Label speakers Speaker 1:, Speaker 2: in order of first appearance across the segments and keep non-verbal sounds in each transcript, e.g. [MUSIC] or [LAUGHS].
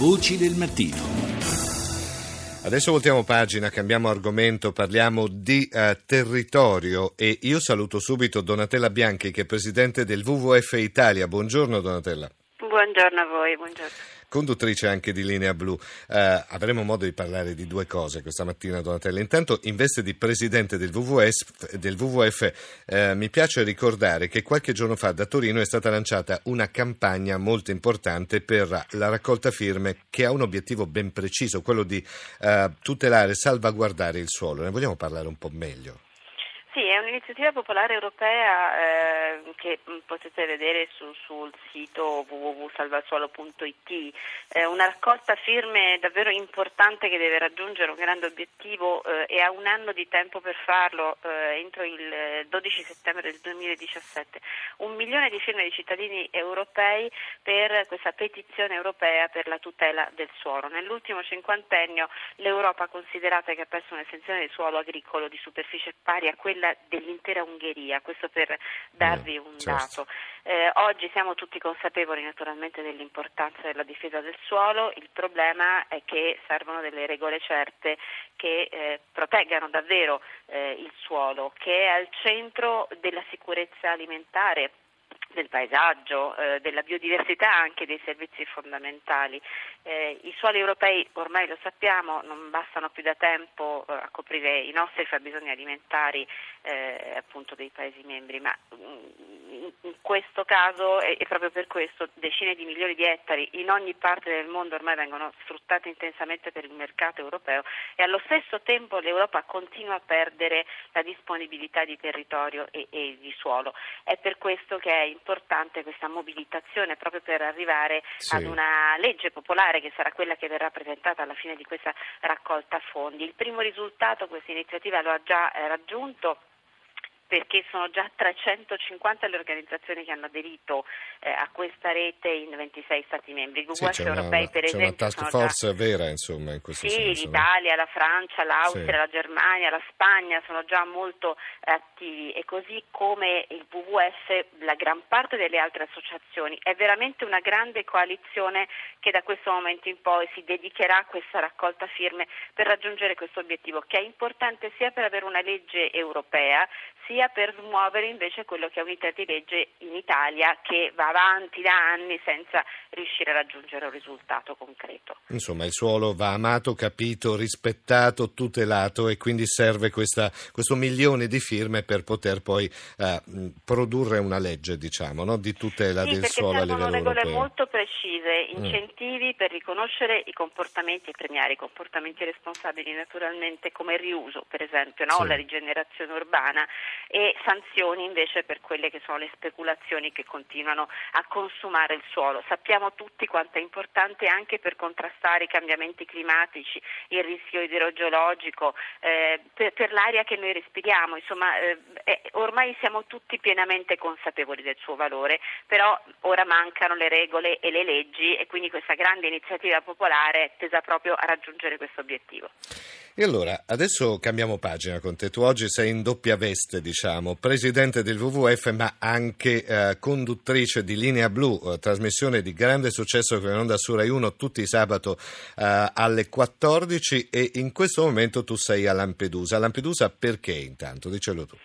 Speaker 1: Voci del mattino.
Speaker 2: Adesso voltiamo pagina, cambiamo argomento, parliamo di uh, territorio e io saluto subito Donatella Bianchi che è presidente del WWF Italia. Buongiorno Donatella.
Speaker 3: Buongiorno a voi, buongiorno
Speaker 2: conduttrice anche di Linea Blu. Eh, avremo modo di parlare di due cose questa mattina, Donatella. Intanto, in veste di presidente del WWF, del WWF eh, mi piace ricordare che qualche giorno fa da Torino è stata lanciata una campagna molto importante per la raccolta firme che ha un obiettivo ben preciso, quello di eh, tutelare e salvaguardare il suolo. Ne vogliamo parlare un po' meglio?
Speaker 3: Sì, è un'iniziativa popolare europea eh, che mm, potete vedere su, sul sito www.salvasuolo.it, eh, una raccolta firme davvero importante che deve raggiungere un grande obiettivo eh, e ha un anno di tempo per farlo eh, entro il 12 settembre del 2017. Un milione di firme di cittadini europei per questa petizione europea per la tutela del suolo. Nell'ultimo cinquantennio l'Europa ha considerato che ha perso un'estensione del suolo agricolo di superficie pari a quella quella dell'intera Ungheria, questo per darvi un certo. dato. Eh, oggi siamo tutti consapevoli naturalmente dell'importanza della difesa del suolo, il problema è che servono delle regole certe che eh, proteggano davvero eh, il suolo, che è al centro della sicurezza alimentare del paesaggio, eh, della biodiversità, anche dei servizi fondamentali. Eh, I suoli europei, ormai lo sappiamo, non bastano più da tempo eh, a coprire i nostri fabbisogni alimentari eh, appunto dei Paesi membri, ma mm, in, in questo caso e, e, proprio per questo decine di milioni di ettari in ogni parte del mondo ormai vengono sfruttati intensamente per il mercato europeo e allo stesso tempo l'Europa continua a perdere la disponibilità di territorio e, e di suolo. È per questo che è importante questa mobilitazione proprio per arrivare sì. ad una legge popolare che sarà quella che verrà presentata alla fine di questa raccolta fondi. Il primo risultato questa iniziativa lo ha già eh, raggiunto perché sono già 350 le organizzazioni che hanno aderito eh, a questa rete in 26 Stati membri.
Speaker 2: Sì, europei, per c'è esempio, una task force già... vera, insomma, in questo
Speaker 3: sì,
Speaker 2: senso.
Speaker 3: l'Italia, la Francia, l'Austria, sì. la Germania, la Spagna sono già molto attivi e così come il WWF, la gran parte delle altre associazioni. È veramente una grande coalizione che da questo momento in poi si dedicherà a questa raccolta firme per raggiungere questo obiettivo, che è importante sia per avere una legge europea, sia per smuovere invece quello che è un iter di legge in Italia che va avanti da anni senza riuscire a raggiungere un risultato concreto.
Speaker 2: Insomma, il suolo va amato, capito, rispettato, tutelato e quindi serve questa, questo milione di firme per poter poi eh, produrre una legge, diciamo, no? di tutela
Speaker 3: sì,
Speaker 2: del suolo a livello
Speaker 3: europeo.
Speaker 2: Sono
Speaker 3: regole molto precise, mm. incentivi mm. per riconoscere i comportamenti e premiare i comportamenti responsabili naturalmente come il riuso, per esempio, no? sì. la rigenerazione urbana e sanzioni invece per quelle che sono le speculazioni che continuano a consumare il suolo. Sappiamo tutti quanto è importante anche per contrastare i cambiamenti climatici, il rischio idrogeologico, eh, per, per, l'aria che noi respiriamo, insomma eh, eh, ormai siamo tutti pienamente consapevoli del suo valore, però ora mancano le regole e le leggi e quindi questa grande iniziativa popolare è tesa proprio a raggiungere questo obiettivo.
Speaker 2: E allora, adesso cambiamo pagina con te. Tu oggi sei in doppia veste, diciamo, presidente del WWF, ma anche eh, conduttrice di Linea Blu, eh, trasmissione di grande successo che è in onda su Rai 1 tutti i sabato eh, alle 14 e in questo momento tu sei a Lampedusa. Lampedusa perché intanto? Dicelo tu.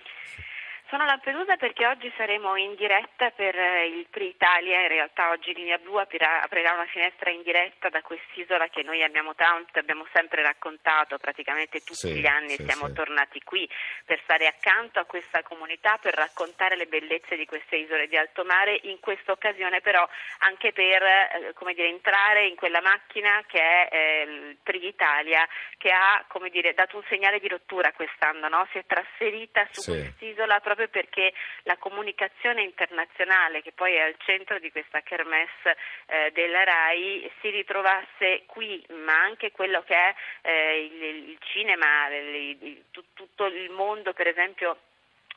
Speaker 3: Sono a Lampedusa perché oggi saremo in diretta per eh, il Pri Italia, in realtà oggi Linea Blu aprirà, aprirà una finestra in diretta da quest'isola che noi abbiamo tanto, abbiamo sempre raccontato, praticamente tutti sì, gli anni sì, siamo sì. tornati qui per stare accanto a questa comunità, per raccontare le bellezze di queste isole di alto mare, in questa occasione però anche per eh, dire, entrare in quella macchina che è eh, il Pri Italia che ha dire, dato un segnale di rottura quest'anno, no? si è trasferita su quest'isola proprio proprio perché la comunicazione internazionale, che poi è al centro di questa kermesse eh, della RAI, si ritrovasse qui, ma anche quello che è eh, il, il, cinema, il, tutto il mondo, per esempio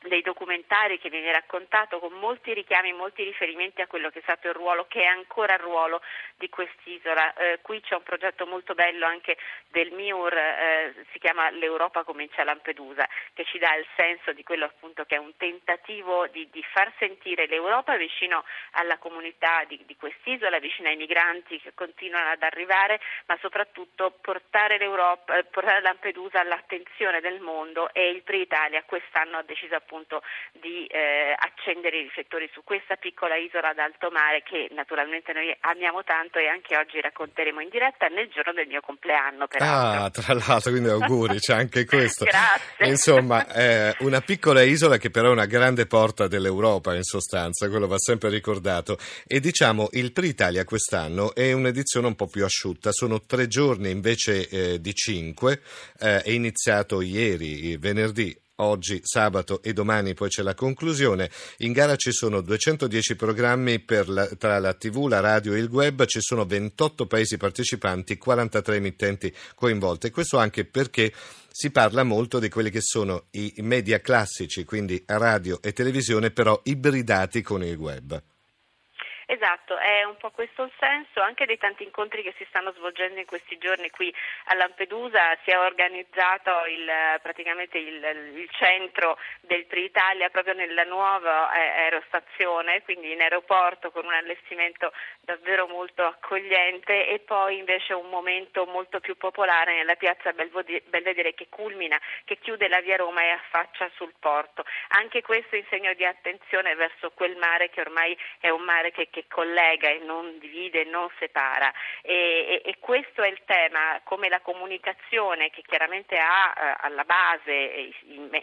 Speaker 3: dei documentari che viene raccontato con molti richiami, molti riferimenti a quello che è stato il ruolo, che è ancora il ruolo di quest'isola. Eh, qui c'è un progetto molto bello anche del MIUR, eh, si chiama L'Europa comincia a Lampedusa, che ci dà il senso di quello appunto che è un tentativo di, di far sentire l'Europa vicino alla comunità di, di quest'isola, vicino ai migranti che continuano ad arrivare, ma soprattutto portare, eh, portare Lampedusa all'attenzione del mondo e il Pre Italia quest'anno ha deciso appunto di eh, accendere i riflettori su questa piccola isola ad alto mare che naturalmente noi amiamo tanto e anche oggi racconteremo in diretta nel giorno del mio compleanno. Peraltro.
Speaker 2: Ah, tra l'altro, quindi auguri, c'è anche [LAUGHS] questo.
Speaker 3: Grazie.
Speaker 2: Insomma, eh, una piccola isola che però è una grande porta dell'Europa in sostanza, quello va sempre ricordato. E diciamo, il Pri Italia quest'anno è un'edizione un po' più asciutta, sono tre giorni invece eh, di cinque, eh, è iniziato ieri, venerdì oggi, sabato e domani poi c'è la conclusione. In gara ci sono 210 programmi la, tra la TV, la radio e il web, ci sono 28 paesi partecipanti, 43 emittenti coinvolte. Questo anche perché si parla molto di quelli che sono i media classici, quindi radio e televisione, però ibridati con il web.
Speaker 3: Esatto, è un po' questo il senso anche dei tanti incontri che si stanno svolgendo in questi giorni qui a Lampedusa. Si è organizzato il, praticamente il, il centro del Tri-Italia proprio nella nuova eh, aerostazione, quindi in aeroporto con un allestimento davvero molto accogliente e poi invece un momento molto più popolare nella piazza Belvedere che culmina, che chiude la via Roma e affaccia sul porto. Anche questo in segno di attenzione verso quel mare che ormai è un mare che, che che collega e non divide e non separa. E, e, e, questo è il tema, come la comunicazione che chiaramente ha eh, alla base i,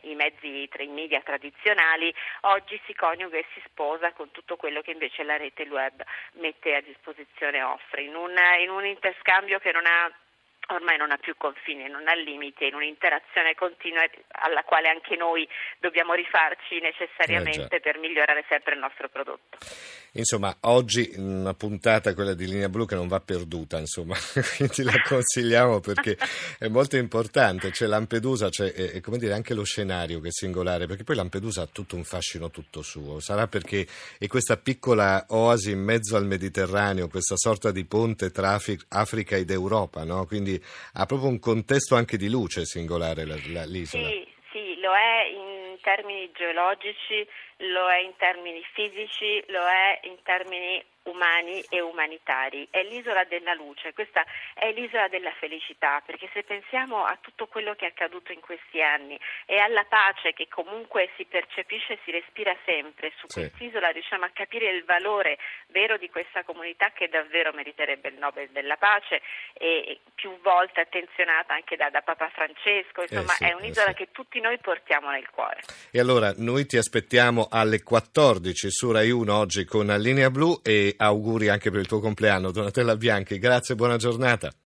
Speaker 3: i, mezzi i media tradizionali, oggi si coniuga e si sposa con tutto quello che invece la rete web mette a disposizione e offre, in un, in un interscambio che non ha ormai non ha più confine, non ha limite, in un'interazione continua alla quale anche noi dobbiamo rifarci necessariamente eh per migliorare sempre il nostro prodotto.
Speaker 2: Insomma, oggi una puntata, quella di Linea Blu, che non va perduta, insomma, [LAUGHS] quindi la [LAUGHS] consigliamo perché è molto importante. C'è Lampedusa, c'è come dire, anche lo scenario che è singolare, perché poi Lampedusa ha tutto un fascino tutto suo. Sarà perché è questa piccola oasi in mezzo al Mediterraneo, questa sorta di ponte tra Africa ed Europa, no? Quindi ha proprio un contesto anche di luce singolare la, la, l'isola.
Speaker 3: Sì, sì, lo è in termini geologici, lo è in termini fisici, lo è in termini umani e umanitari. È l'isola della luce, questa è l'isola della felicità, perché se pensiamo a tutto quello che è accaduto in questi anni e alla pace che comunque si percepisce e si respira sempre su sì. quest'isola, riusciamo a capire il valore vero di questa comunità che davvero meriterebbe il Nobel della pace e più volte attenzionata anche da, da Papa Francesco, insomma eh sì, è un'isola eh sì. che tutti noi portiamo nel cuore.
Speaker 2: E allora noi ti aspettiamo alle 14 su Rai 1 oggi con Linea Blu e auguri anche per il tuo compleanno, Donatella Bianchi. Grazie buona giornata.